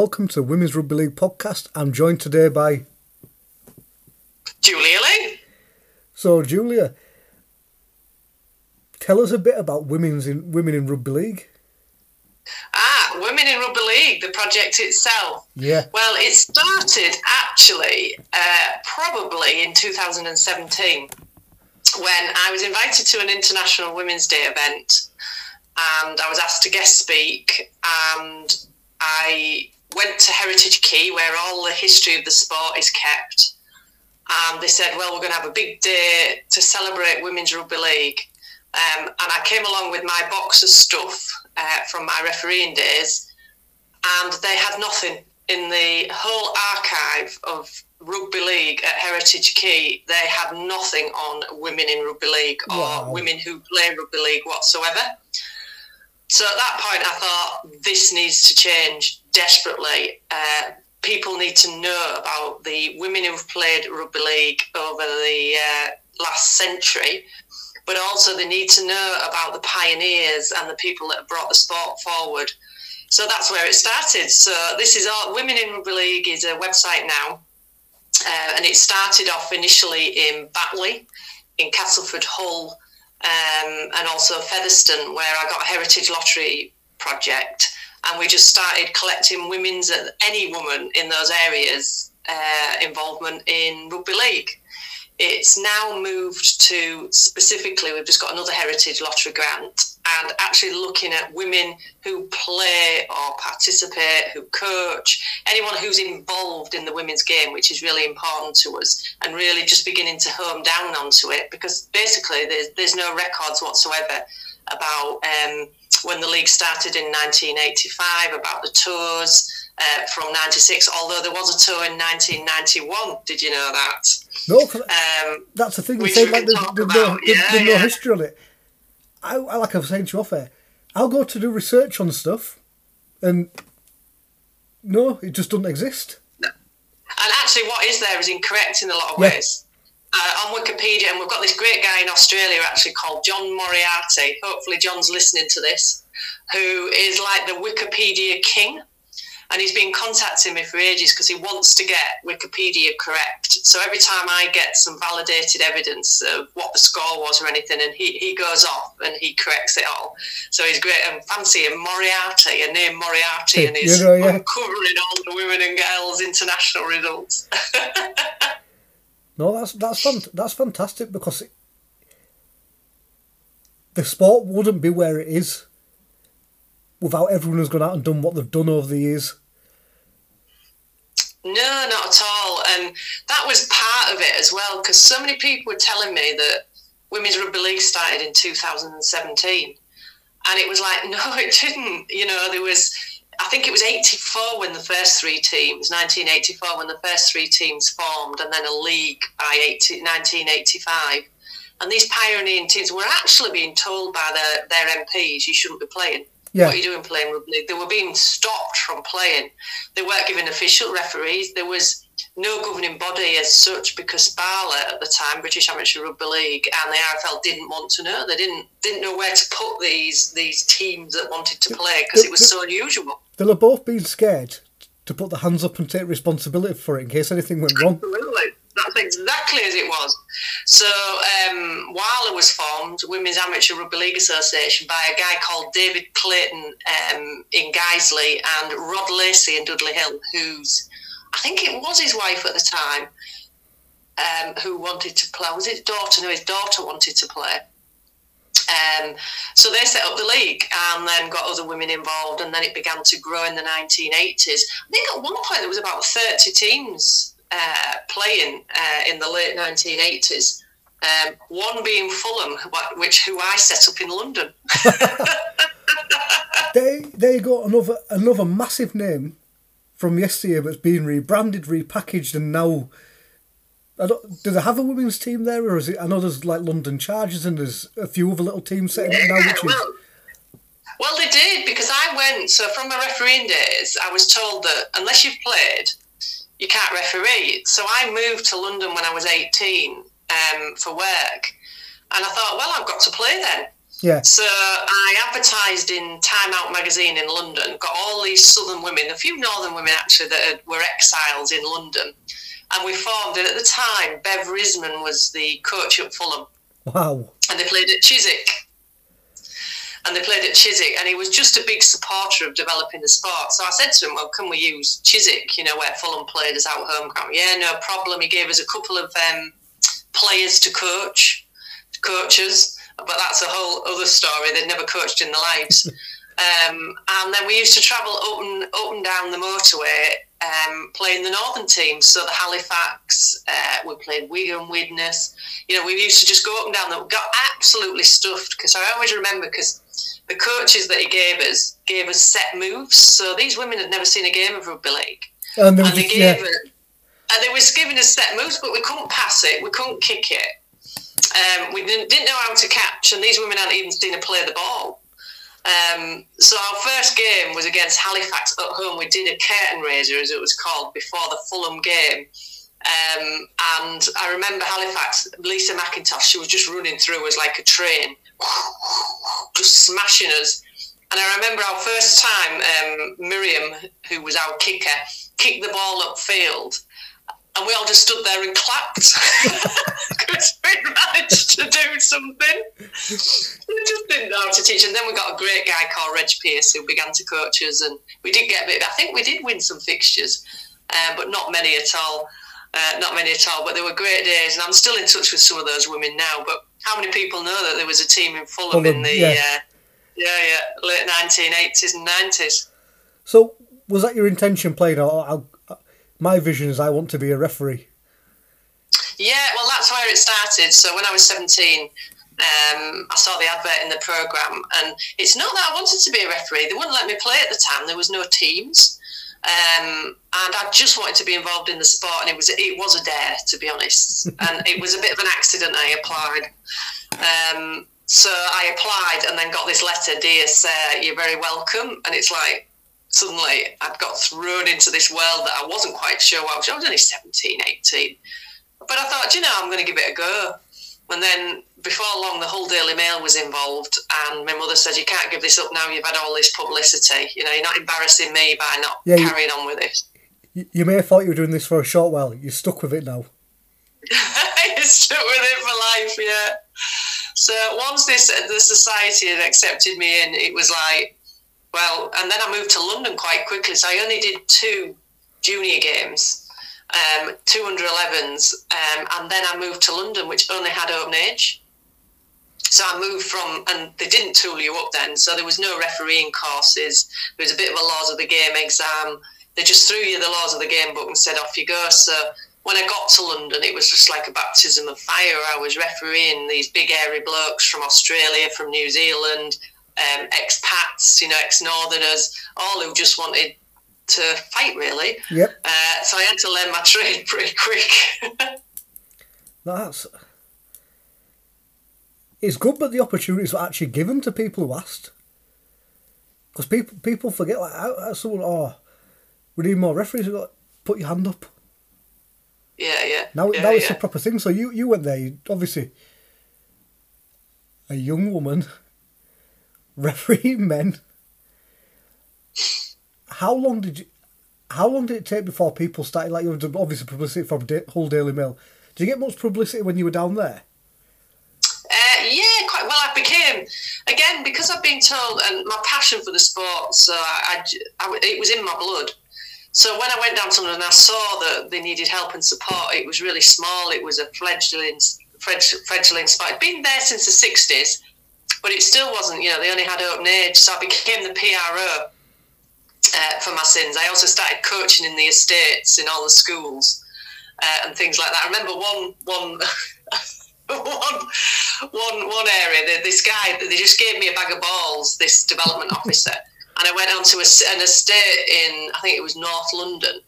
Welcome to the Women's Rugby League podcast. I'm joined today by Julia Lee. So, Julia, tell us a bit about women's in women in rugby league. Ah, Women in Rugby League, the project itself. Yeah. Well, it started actually uh, probably in 2017 when I was invited to an International Women's Day event and I was asked to guest speak and I went to Heritage Quay where all the history of the sport is kept and they said, well, we're going to have a big day to celebrate Women's Rugby League. Um, and I came along with my box of stuff uh, from my refereeing days, and they had nothing in the whole archive of rugby league at Heritage Quay. They had nothing on women in rugby league or Wow. women who play rugby league whatsoever. So at that point, I thought this needs to change desperately. Uh, people need to know about the women who've played rugby league over the uh, last century, but also they need to know about the pioneers and the people that have brought the sport forward. So that's where it started. So this is all Women in Rugby League is a website now, uh, and it started off initially in Batley, in Castleford Hull, um, and also Featherstone, where I got a Heritage Lottery project, and we just started collecting women's any woman in those areas uh, involvement in rugby league. It's now moved to specifically, we've just got another Heritage Lottery grant and actually looking at women who play or participate, who coach, anyone who's involved in the women's game, which is really important to us, and really just beginning to home down onto it because basically there's, there's no records whatsoever about um, when the league started in 1985, about the tours. Uh, from 96, although there was a tour in 1991. Did you know that? No, Um, that's the thing. They say we like there's, there's no, there's, Yeah, there's no history on it. I, I like I was saying to you off air, I'll go to do research on stuff, and no, it just doesn't exist. No. And actually, what is there is incorrect in a lot of Yeah. ways. Uh, on Wikipedia, and we've got this great guy in Australia actually called John Moriarty. Hopefully, John's listening to this, who is like the Wikipedia king. And he's been contacting me for ages because he wants to get Wikipedia correct. So every time I get some validated evidence of what the score was or anything, and he, he goes off and he corrects it all. So he's great and fancy him Moriarty, a name Moriarty, and he's You know, yeah. uncovering all the women and girls international results. No, that's that's fant- that's fantastic because it, the sport wouldn't be where it is without everyone who's gone out and done what they've done over the years. No, not at all. And that was part of it as well, because so many people were telling me that Women's Rugby League started in 2017. And it was like, no, it didn't. You know, there was, I think it was 84 when the first three teams, 1984 when the first three teams formed, and then a league by 80, 1985. And these pioneering teams were actually being told by their, their MPs, you shouldn't be playing. Yeah. What are you doing playing rugby league? They were being stopped from playing. They weren't given official referees. There was no governing body as such because BARLA at the time, British Amateur Rugby League, and the RFL didn't want to know. They didn't didn't know where to put these these teams that wanted to play because it was so unusual. They'll have both been scared to put their hands up and take responsibility for it in case anything went wrong. Absolutely. That's exactly as it was. So um, while it was formed, Women's Amateur Rugby League Association by a guy called David Clayton um, in Guiseley and Rod Lacey in Dudley Hill, who's I think it was his wife at the time, um, who wanted to play. Was his daughter? No, his daughter wanted to play. Um, so they set up the league and then got other women involved, and then it began to grow in the 1980s. I think at one point there was about 30 teams uh, playing uh, in the late 1980s. Um, one being Fulham, which who I set up in London. There, there you go, another another massive name from yesteryear that's been rebranded, repackaged, and now. I don't, do they have a women's team there, or is it? I know there's like London Chargers, and there's a few other little teams setting up now, which is well, well, they did because I went. So from my refereeing days, I was told that unless you've played, you can't referee. So I moved to London when I was 18 um, for work, and I thought, well, I've got to play then. Yeah. So I advertised in Time Out magazine in London. Got all these southern women, a few northern women actually that had, were exiles in London, and we formed. it at the time, Bev Risman was the coach at Fulham, Wow. and they played at Chiswick. And they played at Chiswick, and he was just a big supporter of developing the sport. So I said to him, "Well, can we use Chiswick? You know, where Fulham played as our home ground." Yeah, no problem. He gave us a couple of um, players to coach, coaches, but that's a whole other story. They'd never coached in their lives. Um, and then we used to travel up and up and down the motorway, um, playing the northern teams. So the Halifax, uh, we played Wigan, Widnes. You know, we used to just go up and down. That got absolutely stuffed because I always remember because the coaches that he gave us gave us set moves. So these women had never seen a game of rugby league, And they were and they just, gave yeah. it. And they was giving us set moves, but we couldn't pass it, we couldn't kick it. Um, we didn't, didn't know how to catch, and these women hadn't even seen her play the ball. Um, so our first game was against Halifax at home. We did a curtain raiser, as it was called, before the Fulham game. Um, and I remember Halifax, Lisa McIntosh, she was just running through us like a train, just smashing us. And I remember our first time, um, Miriam, who was our kicker, kicked the ball upfield. And we all just stood there and clapped because we managed to do something. We just didn't know how to teach. And then we got a great guy called Reg Pierce who began to coach us. And we did get a bit, I think we did win some fixtures, uh, but not many at all. Uh, not many at all, but they were great days. And I'm still in touch with some of those women now. But how many people know that there was a team in Fulham, in the yeah. uh, yeah, yeah, late 1980s and 90s? So was that your intention playing? Or, my vision is I want to be a referee. Yeah, well, that's where it started. So when I was 17, um, I saw the advert in the programme, and it's not that I wanted to be a referee. They wouldn't let me play at the time. There was no teams, um, and I just wanted to be involved in the sport. And it was it was a dare, to be honest. and it was a bit of an accident. I applied. Um, so I applied and then got this letter, dear sir, you're very welcome. And it's like suddenly I'd got thrown into this world that I wasn't quite sure what I was. I was only 17, 18. But I thought, you know, I'm going to give it a go. And then before long, the whole Daily Mail was involved, and my mother said, "You can't give this up now. You've had all this publicity. You know, you're not embarrassing me by not Yeah, you- carrying on with it." You, you may have thought you were doing this for a short while. You're stuck with it now. I stuck with it for life, yeah. So once this the society had accepted me in, it was like, well, and then I moved to London quite quickly. So I only did two junior games, um, two under 11s, um, and then I moved to London, which only had open age. So I moved from, and they didn't tool you up then, so there was no refereeing courses. There was a bit of a laws of the game exam. They just threw you the laws of the game book and said off you go. So when I got to London, it was just like a baptism of fire. I was refereeing these big airy blokes from Australia, from New Zealand, um, expats, you know, ex-northerners, all who just wanted to fight really. Yep. Uh, so I had to learn my trade pretty quick. That's. It's good, but the opportunities were actually given to people who asked. Because people people forget, like, how someone, oh, we need more referees. We've got put your hand up. yeah, yeah. Now, yeah, now it's yeah. a proper thing. So you, you went there, you, obviously, a young woman, refereeing men. How long did you? How long did it take before people started like you obviously publicity from whole Daily Mail? Did you get much publicity when you were down there? Uh, yeah, quite well. I became again because I've been told, and my passion for the sport. So I, I- I- it was in my blood. So when I went down to London, I saw that they needed help and support. It was really small. It was a fledgling, fledgling sport. It'd been there since the sixties, but it still wasn't. You know, they only had open age. So I became the PRO uh, for my sins. I also started coaching in the estates in all the schools uh, and things like that. I remember one one. one, one, one area, this guy, they just gave me a bag of balls, this development officer, and I went onto a, an estate in, I think it was North London,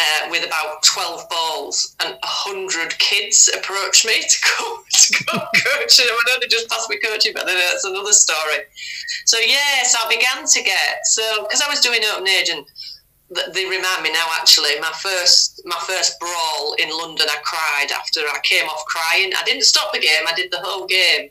uh, with about 12 balls, and 100 kids approached me to go, to go coaching. I would they just pass me coaching, but then that's another story. So, yes, I began to get, so, because I was doing open age and they remind me now actually my first my first brawl in London I cried after I came off crying I didn't stop the game I did the whole game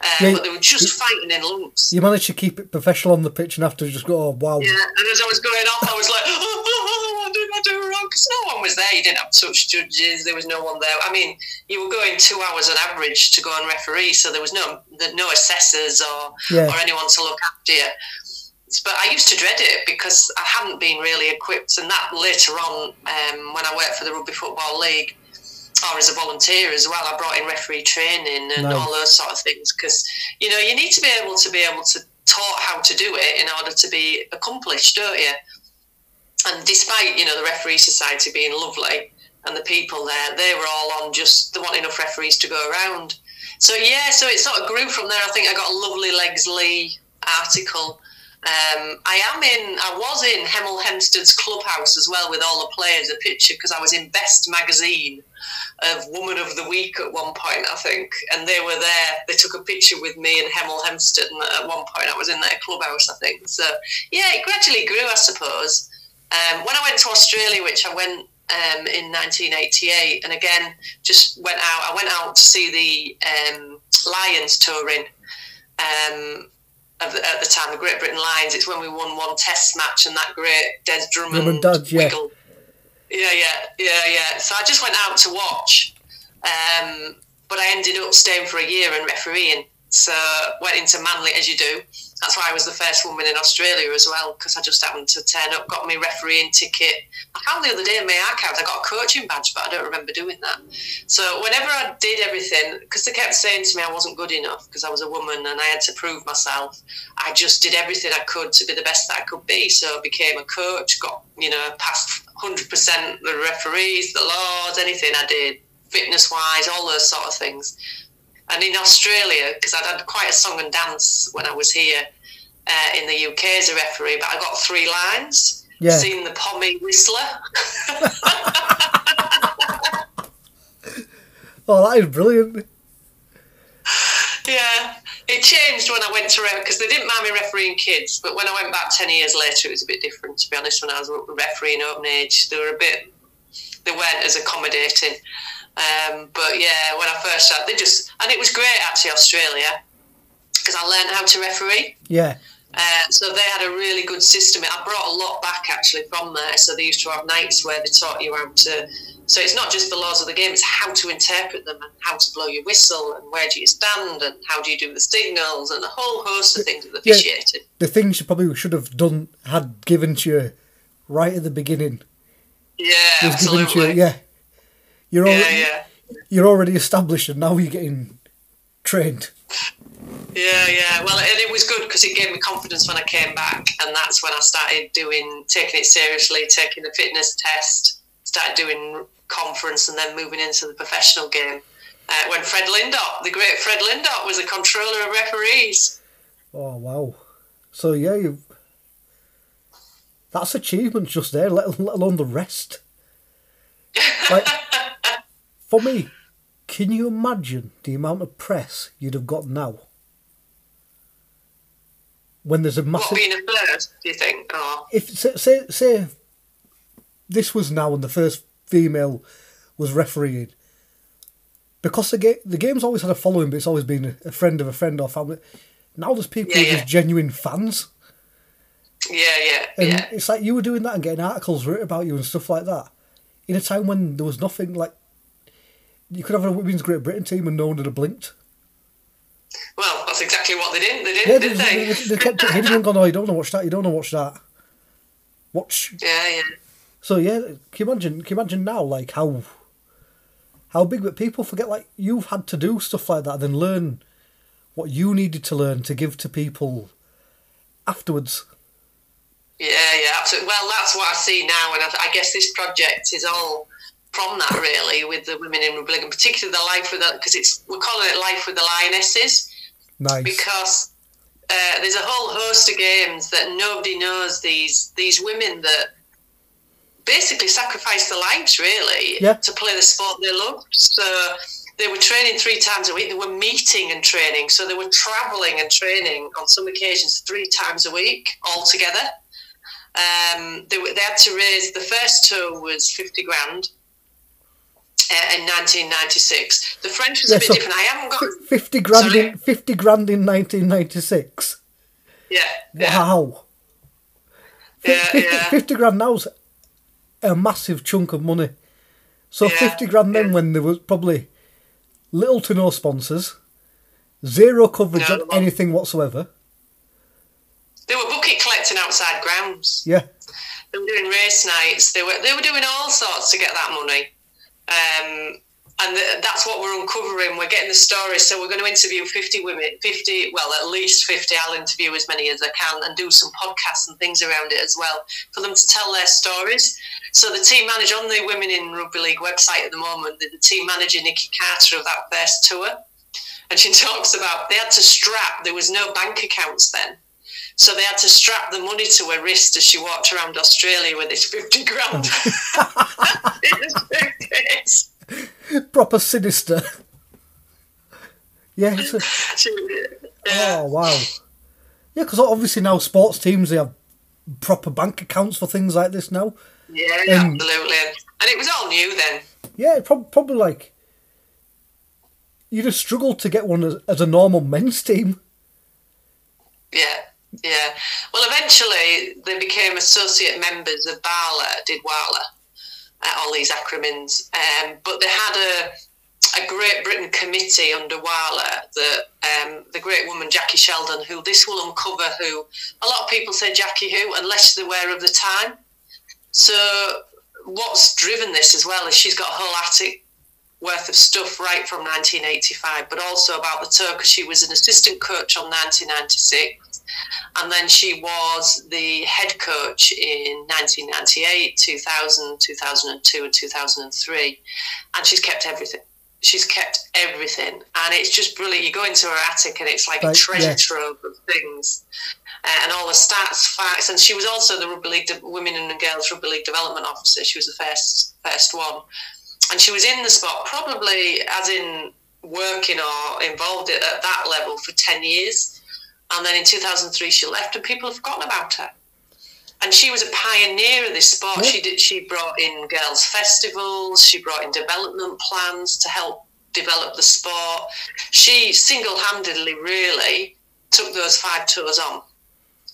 Uh, Yeah, but they were just fighting in lumps. You managed to keep it professional on the pitch and after just go, oh, wow. Yeah, and as I was going off, I was like, oh, what did I do wrong? Because no one was there. You didn't have touch judges. There was no one there. I mean, you were going two hours on average to go and referee, so there was no no assessors or, Yeah. or anyone to look after you. But I used to dread it because I hadn't been really equipped, and that later on, um, when I worked for the Rugby Football League, or as a volunteer as well, I brought in referee training and Nice. all those sort of things because you know you need to be able to be able to taught how to do it in order to be accomplished, don't you? And despite you know the referee society being lovely and the people there, they were all on just there weren't enough referees to go around. So yeah, so it sort of grew from there. I think I got a lovely Legs Lee article. Um, I am in. I was in Hemel Hempstead's clubhouse as well with all the players. A picture because I was in Best magazine of Woman of the Week at one point, I think, and they were there. They took a picture with me and Hemel Hempstead, and at one point I was in their clubhouse, I think. So yeah, it gradually grew, I suppose. Um, when I went to Australia, which I went um, in 1988, and again just went out. I went out to see the um, Lions touring. Um, of the, at the time, the Great Britain Lions. It's when we won one Test match and that great Des Drummond Drummond yeah. wiggle. Yeah, yeah, yeah, yeah. So I just went out to watch, um, but I ended up staying for a year and refereeing. So went into Manly as you do. That's why I was the first woman in Australia as well because I just happened to turn up, got my refereeing ticket. I found the other day in my archives I got a coaching badge, but I don't remember doing that. So whenever I did everything, because they kept saying to me I wasn't good enough because I was a woman and I had to prove myself, I just did everything I could to be the best that I could be. So I became a coach, got you know past hundred percent the referees, the laws, anything I did, fitness wise, all those sort of things. And in Australia, because I'd had quite a song and dance when I was here uh, in the UK as a referee, but I got three lines. Yeah. Seen the Pommy Whistler. Oh, that is brilliant. yeah, it changed when I went to because they didn't mind me refereeing kids, but when I went back ten years later, it was a bit different. To be honest, when I was refereeing open age, they were a bit, they weren't as accommodating. Um, but yeah, when I first started, they just and it was great actually Australia because I learned how to referee. Yeah. Uh, so they had a really good system. I brought a lot back actually from there. So they used to have nights where they taught you how to. So it's not just the laws of the game; it's how to interpret them and how to blow your whistle and where do you stand and how do you do the signals and a whole host of things with Yeah. officiating. The things you probably should have done, had given to you right at the beginning. Yeah, to you, absolutely. yeah. You're yeah, already, yeah. you're already established and now you're getting trained. Yeah, yeah. Well, and it was good because it gave me confidence when I came back, and that's when I started doing taking it seriously, taking the fitness test, started doing conference, and then moving into the professional game. Uh, when Fred Lindop, the great Fred Lindop, was a controller of referees. Oh wow! So yeah, you. That's achievement just there, let, let alone the rest. Like, for me, can you imagine the amount of press you'd have got now? When there's a massive. What being a first? Do you think? Oh, if say, say say this was now and the first female was refereeing, because the game the game's always had a following, but it's always been a, friend of a friend or family. Now there's people who are yeah. just genuine fans. yeah, yeah, And yeah. it's like you were doing that and getting articles written about you and stuff like that. In a time when there was nothing like you could have a women's Great Britain team and no one would have blinked. Well, that's exactly what they did. They Yeah, did, they, didn't they, they? they kept hitting and going, "Oh, you don't want to watch that. You don't want to watch that." Watch. Yeah, yeah. So yeah, can you imagine? Can you imagine now, like how how big? But people forget, like you've had to do stuff like that, then learn what you needed to learn to give to people afterwards. Yeah, yeah, absolutely. Well, that's what I see now, and I, I guess this project is all from that really, with the women in Rugby, and particularly the life with the because it's we're calling it life with the lionesses Nice. because uh, there's a whole host of games that nobody knows these these women that basically sacrifice their lives really Yeah. to play the sport they love So they were training three times a week. They were meeting and training. So they were traveling and training on some occasions three times a week all together. Um, they, they had to raise the first tour was 50 grand uh, in 1996. The French was yeah, a bit so different. I haven't got 50 grand. Sorry? In, 50 grand in 1996. Yeah. Wow. Yeah, 50, yeah. 50 grand now's a massive chunk of money. So yeah, 50 grand then when there was probably little to no sponsors, zero coverage no, on anything whatsoever. They were bucket collecting outside grounds. Yeah. They were doing race nights. They were they were doing all sorts to get that money. Um, and that's what we're uncovering. We're getting the stories, so we're going to interview 50 women, 50, well, at least 50. I'll interview as many as I can and do some podcasts and things around it as well for them to tell their stories. So the team manager on the Women in Rugby League website at the moment, the, the team manager Nikki Carter of that first tour, and she talks about they had to strap. There was no bank accounts then. So they had to strap the money to her wrist as she walked around Australia with this 50 grand. Proper sinister. Yeah. A... yeah. Oh, wow. Yeah, because obviously now sports teams, they have proper bank accounts for things like this now. Yeah, and, absolutely. And it was all new then. Yeah, probably, probably like. You'd have struggled to get one as, as a normal men's team. Yeah. Yeah. Well, eventually they became associate members of BARLA, did WALA, uh, all these acronyms. Um, but they had a a Great Britain committee under WALA that um, the great woman Jackie Sheldon, who this will uncover who a lot of people say Jackie who, unless they're aware of the time. So what's driven this as well is she's got a whole attic worth of stuff right from 1985, but also about the tour because she was an assistant coach on 1996 and then she was the head coach in 1998, 2000, 2002, and 2003. And she's kept everything. She's kept everything. And it's just brilliant. You go into her attic and it's like right, a treasure yeah. trove of things. Uh, and all the stats, facts. And she was also the Rugby League, De- Women and Girls Rugby League Development Officer. She was the first, first one. And she was in the spot probably as in working or involved at that level for 10 years and then in 2003, she left, and people have forgotten about her. And she was a pioneer of this sport. She did. She brought in girls' festivals. She brought in development plans to help develop the sport. She single-handedly, really, took those five tours on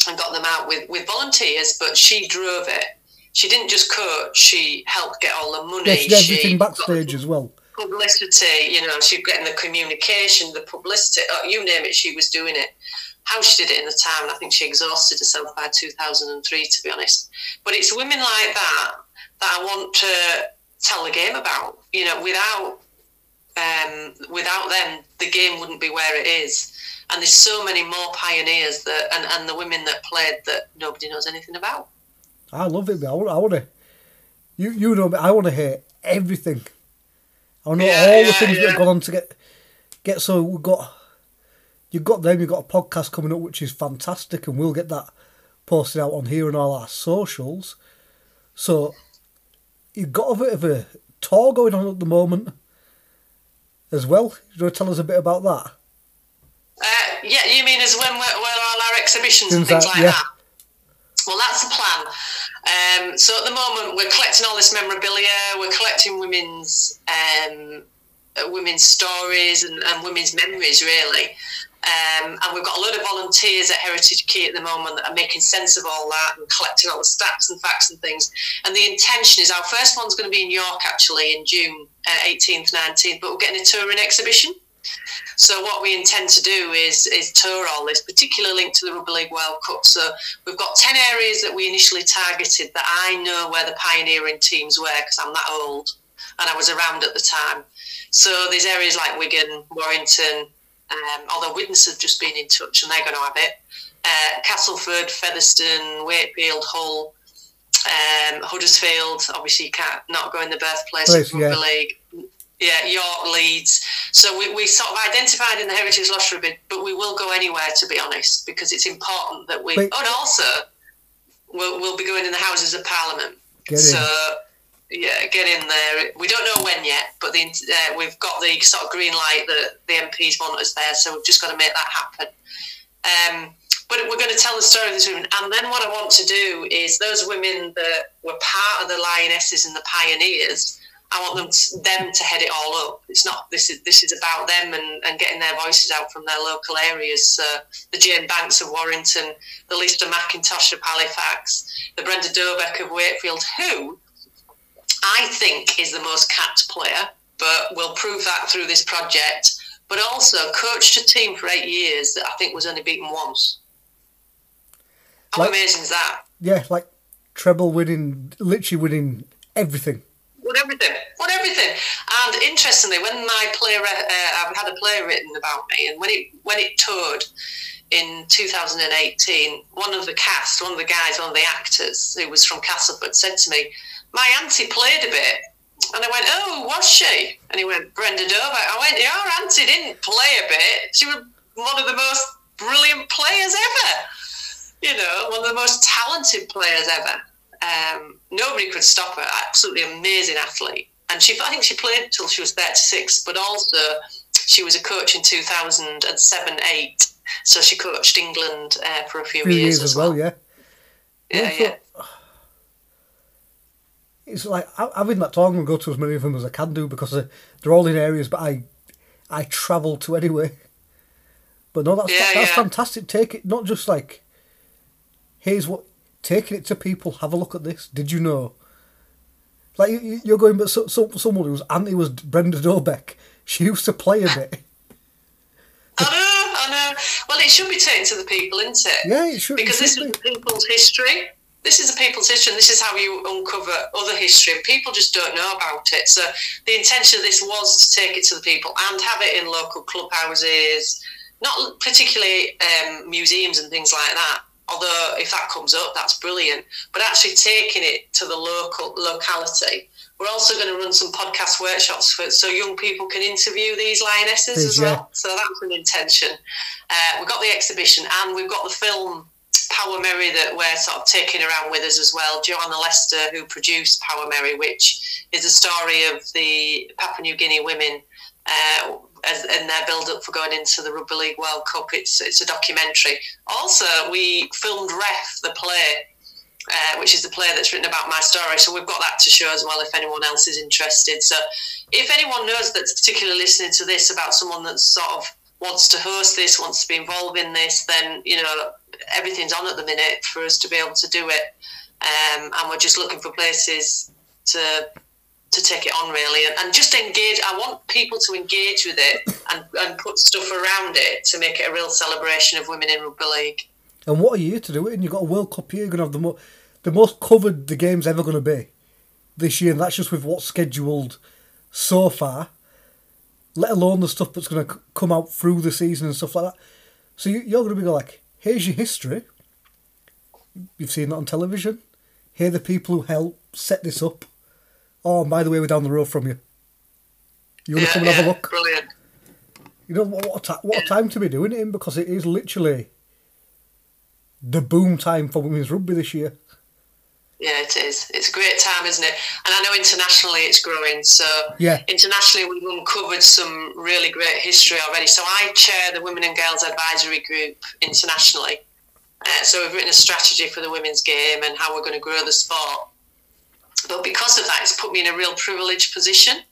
and got them out with, with volunteers. But she drove it. She didn't just coach. She helped get all the money. Yeah, she did everything she backstage as well. Publicity, you know, she was getting the communication, the publicity. Oh, you name it, she was doing it how she did it in the time. I think she exhausted herself by 2003, to be honest. But it's women like that that I want to tell the game about. You know, without um, without them, the game wouldn't be where it is. And there's so many more pioneers that and, and the women that played that nobody knows anything about. I love it. I want, I want to. You you know, I want to hear everything. I know yeah, all yeah, the things yeah. that have gone on to get get. So we've got you've got them, you've got a podcast coming up which is fantastic, and we'll get that posted out on here and all our socials. So you've got a bit of a tour going on at the moment as well. You want to tell us a bit about that? Uh, yeah, you mean as when we're, we're all our exhibitions and things like yeah. that? Well, that's the plan. Um, so at the moment, we're collecting all this memorabilia. We're collecting women's um, women's stories and, and women's memories, really. Um, and we've got a lot of volunteers at Heritage Quay at the moment that are making sense of all that and collecting all the stats and facts and things. And the intention is our first one's going to be in York actually in June uh, 18th, 19th, but we're getting a touring exhibition. So what we intend to do is is tour all this, particularly linked to the Rugby League World Cup. So we've got ten areas that we initially targeted that I know where the pioneering teams were because I'm that old and I was around at the time. So there's areas like Wigan, Warrington, um, although Widnes have just been in touch and they're going to have it. Uh, Castleford, Featherstone, Wakefield, Hull, um, Huddersfield. Obviously, you can't not go in the birthplace Place, of Rugby yeah. League. Yeah, York, Leeds. So we, we sort of identified in the Heritage Lottery bid, but we will go anywhere to be honest, because it's important that we. Oh, and also, we'll, we'll be going in the Houses of Parliament. So yeah, get in there. We don't know when yet, but the, uh, we've got the sort of green light that the MPs want us there, so we've just got to make that happen. Um, but we're going to tell the story of these women, and then what I want to do is those women that were part of the lionesses and the pioneers. I want them to, them to head it all up. It's not this is this is about them and, and getting their voices out from their local areas. So the Jane Banks of Warrington, the Lisa McIntosh of Halifax, the Brenda Dobek of Wakefield, who I think is the most capped player, but we'll prove that through this project. But also coached a team for eight years that I think was only beaten once. How Like- amazing is that? Yeah, like treble winning, literally winning everything. Won everything. Won everything. And interestingly, when my player, uh, I've had a play written about me, and when it when it toured in 2018, one of the cast, one of the guys, one of the actors who was from Castleford, said to me, "My auntie played a bit." And I went, "Oh, was she?" And he went, "Brenda Dover." I went, "Your auntie didn't play a bit. She was one of the most brilliant players ever. You know, one of the most talented players ever." Um, nobody could stop her. Absolutely amazing athlete. And she, I think she played till she was 36, but also she was a coach in 2007 8. So she coached England uh, for a few, few years, years as well, yeah. Yeah, I yeah. It's like ha- having that go to as many of them as I can do because they're all in areas, but I I travel to anyway. But no, that's Yeah, that's yeah. fantastic. Take it, not just like here's what taking it to people. Have a look at this. Did you know? Like you- you- you're going, but so, so, someone who's auntie was Brenda Dobek. She used to play a bit. I know, I know. Well, it should be taken to the people, isn't it? Yeah, it should. because it this should is be. people's history. This is a people's history, and this is how you uncover other history. And people just don't know about it. So the intention of this was to take it to the people and have it in local clubhouses, not particularly um, museums and things like that. Although if that comes up, that's brilliant. But actually taking it to the local locality. We're also going to run some podcast workshops for so young people can interview these lionesses Please, as yeah. well. So that's an intention. Uh, we've got the exhibition and we've got the film Power Meri that we're sort of taking around with us as well. Joanna Lester, who produced Power Meri, which is a story of the Papua New Guinea women uh, and their build up for going into the Rugby League World Cup. It's, it's a documentary. Also, we filmed Ref, the play. Uh, which is the play that's written about my story. So we've got that to show as well if anyone else is interested. So if anyone knows that's particularly listening to this about someone that's sort of wants to host this, wants to be involved in this, then you know everything's on at the minute for us to be able to do it. Um, and we're just looking for places to to take it on really and, and just engage. I want people to engage with it and, and put stuff around it to make it a real celebration of women in rugby league. And what a year to do it! And you've got a World Cup here. You're gonna have the mo- the most covered the game's ever going to be this year, and that's just with what's scheduled so far. Let alone the stuff that's going to come out through the season and stuff like that. So you, you're going to be like, here's your history. You've seen that on television. Here are the people who helped set this up. Oh, and by the way, we're down the road from you. You want to come and have a look? Brilliant. You know what? What a, ti- what a time to be doing it in because it is literally the boom time for women's rugby this year. Yeah, it is. It's a great time, isn't it? And I know internationally it's growing. So Yeah. internationally we've uncovered some really great history already. So I chair the Women and Girls Advisory Group internationally. Uh, so we've written a strategy for the women's game and how we're going to grow the sport. But because of that, it's put me in a real privileged position.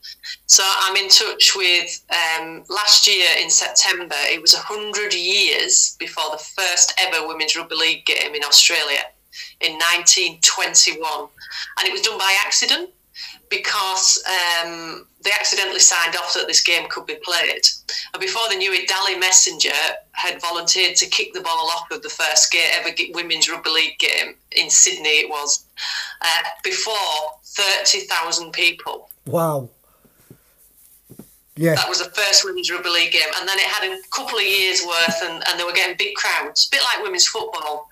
So I'm in touch with um, last year in September. It was hundred years before the first ever women's rugby league game in Australia in 1921, and it was done by accident because um, they accidentally signed off that this game could be played. And before they knew it, Dally Messenger had volunteered to kick the ball off of the first ga- ever women's rugby league game in Sydney. It was uh, before 30,000 people. Wow. Yeah, That was the first women's rugby league game, and then it had a couple of years worth, and, and they were getting big crowds, a bit like women's football.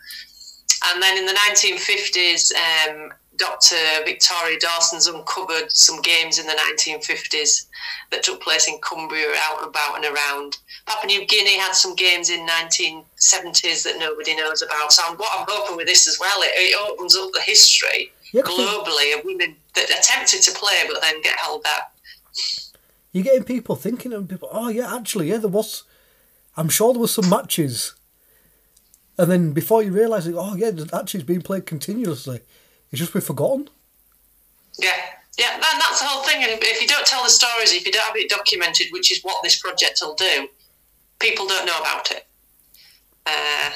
And then in the 1950s, um, Dr. Victoria Dawson's uncovered some games in the 1950s that took place in Cumbria, out and about and around. Papua New Guinea had some games in 1970s that nobody knows about. So I'm, what I'm hoping with this as well, it, it opens up the history 'cause globally of women that attempted to play but then get held back. you're getting people thinking and people, oh yeah, actually, yeah, there was. I'm sure there were some matches, and then before you realise it, oh yeah, actually it's being played continuously. It's just been forgotten. Yeah, Yeah, and that's the whole thing. And if you don't tell the stories, if you don't have it documented, which is what this project will do, people don't know about it. Uh,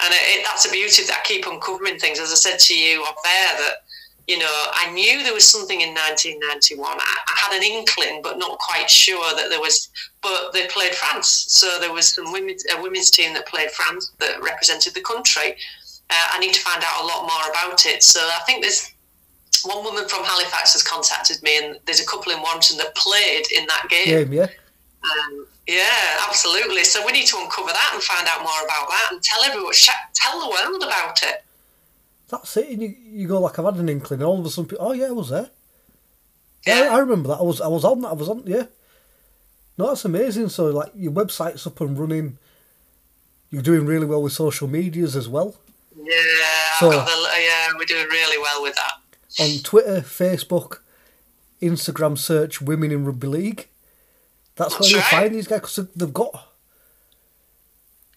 and it, it, that's the beauty that I keep uncovering things. As I said to you off there, that you know, I knew there was something in 1991. I, I, had an inkling, but not quite sure that there was. But they played France, so there was some women's a women's team that played France that represented the country. Uh, I need to find out a lot more about it. So I think there's one woman from Halifax has contacted me, and there's a couple in Warrington that played in that game. game yeah. Um, yeah, absolutely. So we need to uncover that and find out more about that and tell everyone, tell the world about it. That's it. And you, you go like I've had an inkling, and all of a sudden, oh yeah, I was there. Yeah, yeah I, I remember that. I was I was on that. I was on. Yeah. No, that's amazing. So like your website's up and running. You're doing really well with social medias as well. Yeah, so, the, yeah, we're doing really well with that. On Twitter, Facebook, Instagram, search "Women in Rugby League." That's, That's where you find these guys because they've got.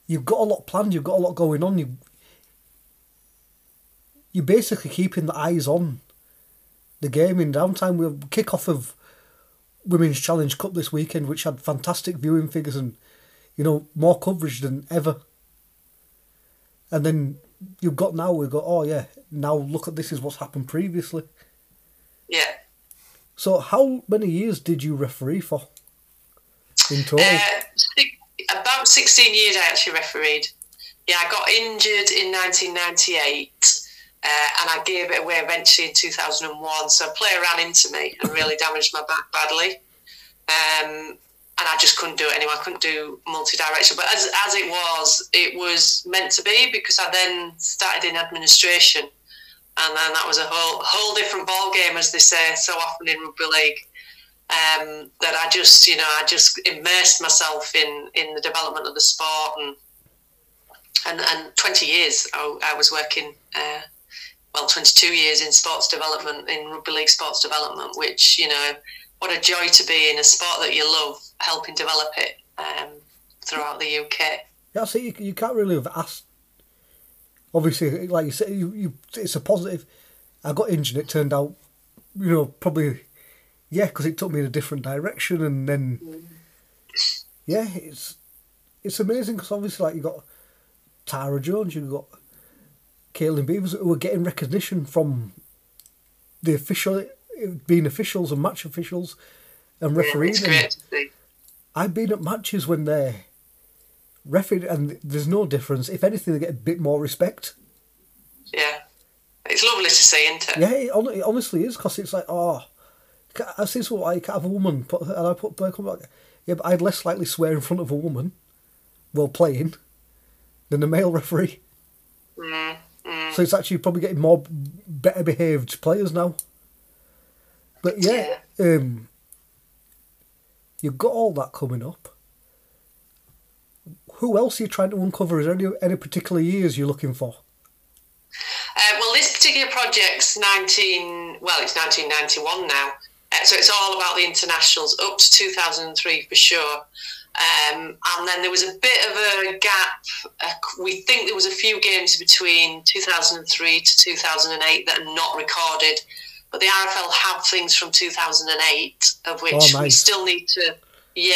You've got a lot planned. You've got a lot going on. You. You're basically keeping the eyes on the game in downtime. We have kick off of Women's Challenge Cup this weekend, which had fantastic viewing figures and, you know, more coverage than ever. And then you've got now, we've got, oh yeah, now look at this is what's happened previously. Yeah. So, how many years did you referee for? in total? Uh, about 16 years I actually refereed. Yeah, I got injured in 1998. Uh, and I gave it away eventually in 2001. So a player ran into me and really damaged my back badly. Um, and I just couldn't do it anymore. I couldn't do multi-directional. But as, as it was, it was meant to be because I then started in administration. And then that was a whole whole different ball game, as they say so often in rugby league um, that I just, you know, I just immersed myself in in the development of the sport, and and, and 20 years I, I was working, uh, well, 22 years in sports development, in rugby league sports development, which you know, what a joy to be in a sport that you love, helping develop it um, throughout the UK. Yeah, see, you, you can't really have asked. Obviously, like you said, you, you it's a positive. I got injured. It turned out, you know, probably yeah, because it took me in a different direction, and then yeah, it's it's amazing because obviously like you got Tara Jones, you've got Caitlin Beevers who are getting recognition from the official being officials and match officials and refereeing. Yeah, I've been at matches when they're refereeing and there's no difference. If anything, they get a bit more respect. Yeah, it's lovely to see, isn't it? Yeah, it, it honestly is because it's like oh I say so. I can't have a woman, put, and I put back. Yeah, but I'd less likely swear in front of a woman while playing than a male referee. Mm, So it's actually probably getting more better behaved players now. But yeah, yeah. Um, you've got all that coming up. Who else are you trying to uncover? Is there any any particular years you're looking for? Uh, well, this particular project's nineteen. Well, it's nineteen ninety one now. Uh, so it's all about the internationals up to 2003 for sure. Um, and then there was a bit of a gap. Uh, we think there was a few games between 2003 to 2008 that are not recorded, but the RFL have things from 2008 of which oh, nice. we still need to. Yeah,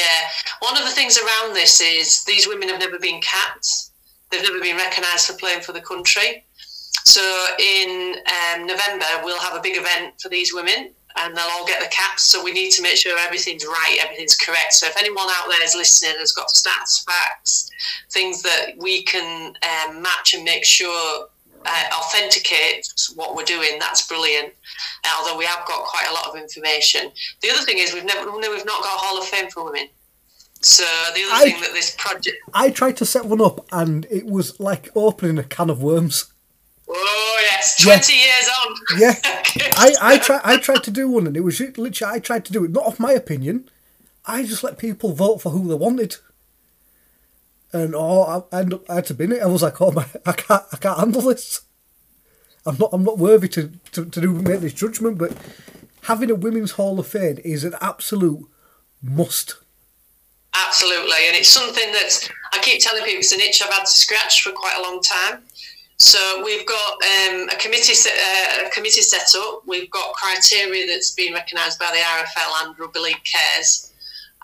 one of the things around this is these women have never been capped. They've never been recognised for playing for the country. So in um, November we'll have a big event for these women and they'll all get the caps. So we need to make sure everything's right, everything's correct. So if anyone out there is listening has got stats, facts, things that we can um, match and make sure uh, authenticate what we're doing, that's brilliant. Uh, although we have got quite a lot of information. The other thing is we've never we've not got a Hall of Fame for women. So the other I, thing that this project, I tried to set one up, and it was like opening a can of worms. Oh yes, twenty years on. Yeah, I I tried I tried to do one, and it was literally I tried to do it not off my opinion. I just let people vote for who they wanted, and oh, I, I had to bin it. I was like, oh my, I can't I can't handle this. I'm not I'm not worthy to to, to do make this judgment, but having a women's hall of fame is an absolute must. Absolutely, and it's something that I keep telling people it's an itch I've had to scratch for quite a long time So we've got um, a committee set, uh, a committee set up. We've got criteria that's been recognised by the RFL and Rugby League Cares,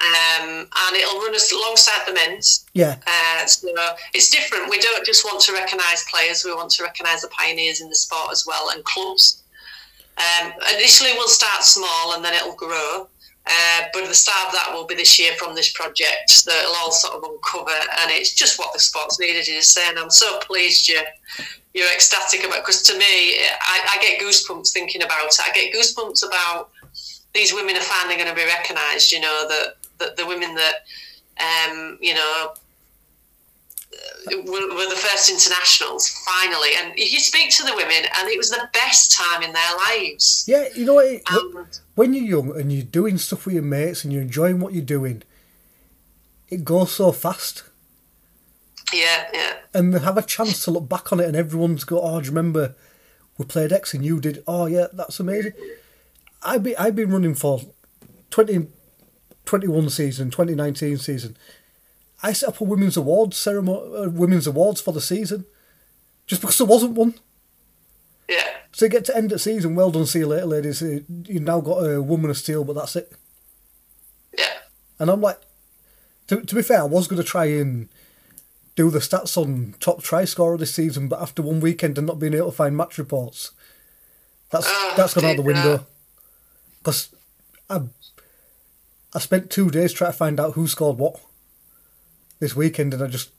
um, and it'll run us alongside the men's. Yeah. Uh, so it's different. We don't just want to recognise players; we want to recognise the pioneers in the sport as well and clubs. Um, initially, we'll start small and then it'll grow. Uh, but the start of that will be this year from this project. So it'll all sort of uncover, and it's just what the sports needed is saying. I'm so pleased you you're ecstatic about because to me, I, I, get goosebumps thinking about it. I get goosebumps about these women are finally going to be recognised. You know that the, the women that um, you know were, were, the first internationals finally, and you speak to the women, and it was the best time in their lives. Yeah, you know? Um, when you're young and you're doing stuff with your mates and you're enjoying what you're doing, it goes so fast. Yeah, yeah. And they have a chance to look back on it, and everyone's go, "Oh, do you remember we played X and you did? Oh, yeah, that's amazing." I've been I've been running for 20, 21 season, twenty nineteen season. I set up a women's awards ceremony, uh, women's awards for the season, just because there wasn't one. Yeah. So you get to end the season. Well done, see you later, ladies. You've now got a woman of steel, but that's it. Yeah. And I'm like, to, to be fair, I was going to try and do the stats on top try scorer this season, but after one weekend and not being able to find match reports, that's oh, that's gone out the window. Because I I spent two days trying to find out who scored what this weekend, and I just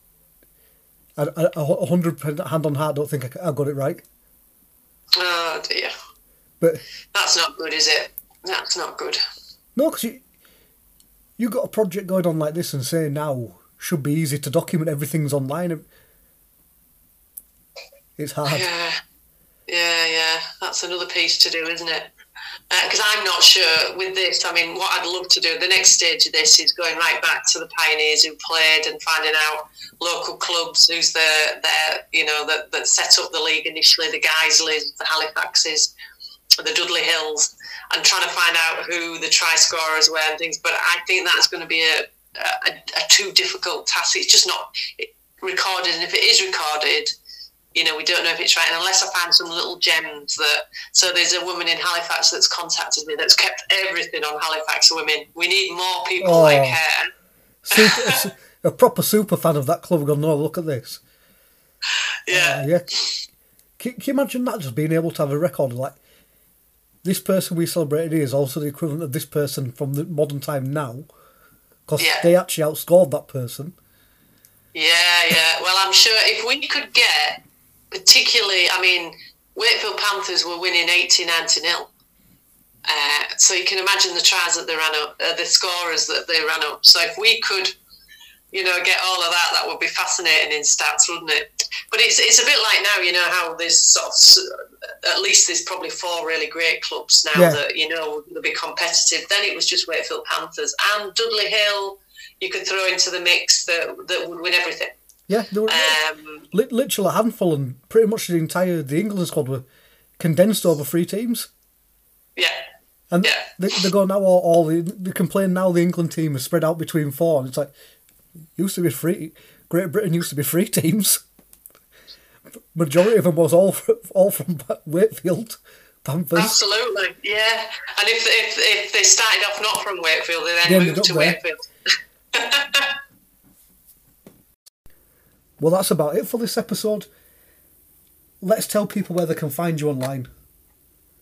a hundred hand on heart don't think I, I got it right. Oh dear. But that's not good, is it? That's not good. No, because you you got a project going on like this and say now should be easy to document everything's online. It's hard. Yeah, yeah, yeah. That's another piece to do, isn't it? Because uh, I'm not sure with this. I mean, what I'd love to do, the next stage of this is going right back to the pioneers who played and finding out local clubs who's the, the you know, that, that set up the league initially, the Guiseleys, the Halifaxes, the Dudley Hills, and trying to find out who the try scorers were and things. But I think that's going to be a, a, a too difficult task. It's just not recorded, and if it is recorded, you know, we don't know if it's right. And unless I find some little gems that, so there's a woman in Halifax that's contacted me that's kept everything on Halifax women. We need more people oh, like her. Super, a proper super fan of that club. Going, no, look at this. Yeah, uh, yeah. Can, can, you imagine that just being able to have a record like this person we celebrated is also the equivalent of this person from the modern time now, because yeah. they actually outscored that person. Yeah, yeah. Well, I'm sure if we could get particularly, I mean, Wakefield Panthers were winning 80 90 nil. Uh, so you can imagine the tries that they ran up, uh, the scorers that they ran up. So if we could, you know, get all of that, that would be fascinating in stats, wouldn't it? But it's it's a bit like now, you know, how there's sort of, at least there's probably four really great clubs now yeah. that you know will be competitive. Then it was just Wakefield Panthers and Dudley Hill. You could throw into the mix that that would win everything. Yeah, they were um, literally a handful, and pretty much the entire the England squad were condensed over three teams. Yeah. And yeah. they, they go now all, all the, they complain now the England team is spread out between four, and it's like used to be three. Great Britain used to be three teams. Majority of them was all from, all from Wakefield. Panthers. Absolutely, yeah. And if, if if they started off not from Wakefield, they then moved to there. Wakefield. Well, that's about it for this episode. Let's tell people where they can find you online.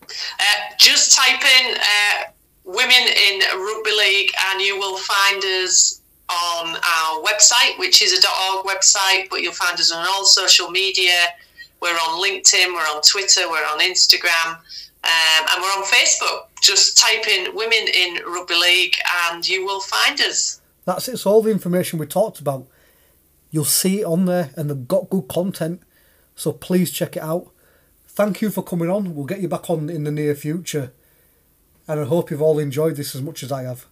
Uh, just type in uh, Women in Rugby League and you will find us on our website, which is a .org website, but you'll find us on all social media. We're on LinkedIn, we're on Twitter, we're on Instagram, um, and we're on Facebook. Just type in Women in Rugby League and you will find us. That's it. It's all the information we talked about You'll see it on there and they've got good content. So please check it out. Thank you for coming on. We'll get you back on in the near future. And I hope you've all enjoyed this as much as I have.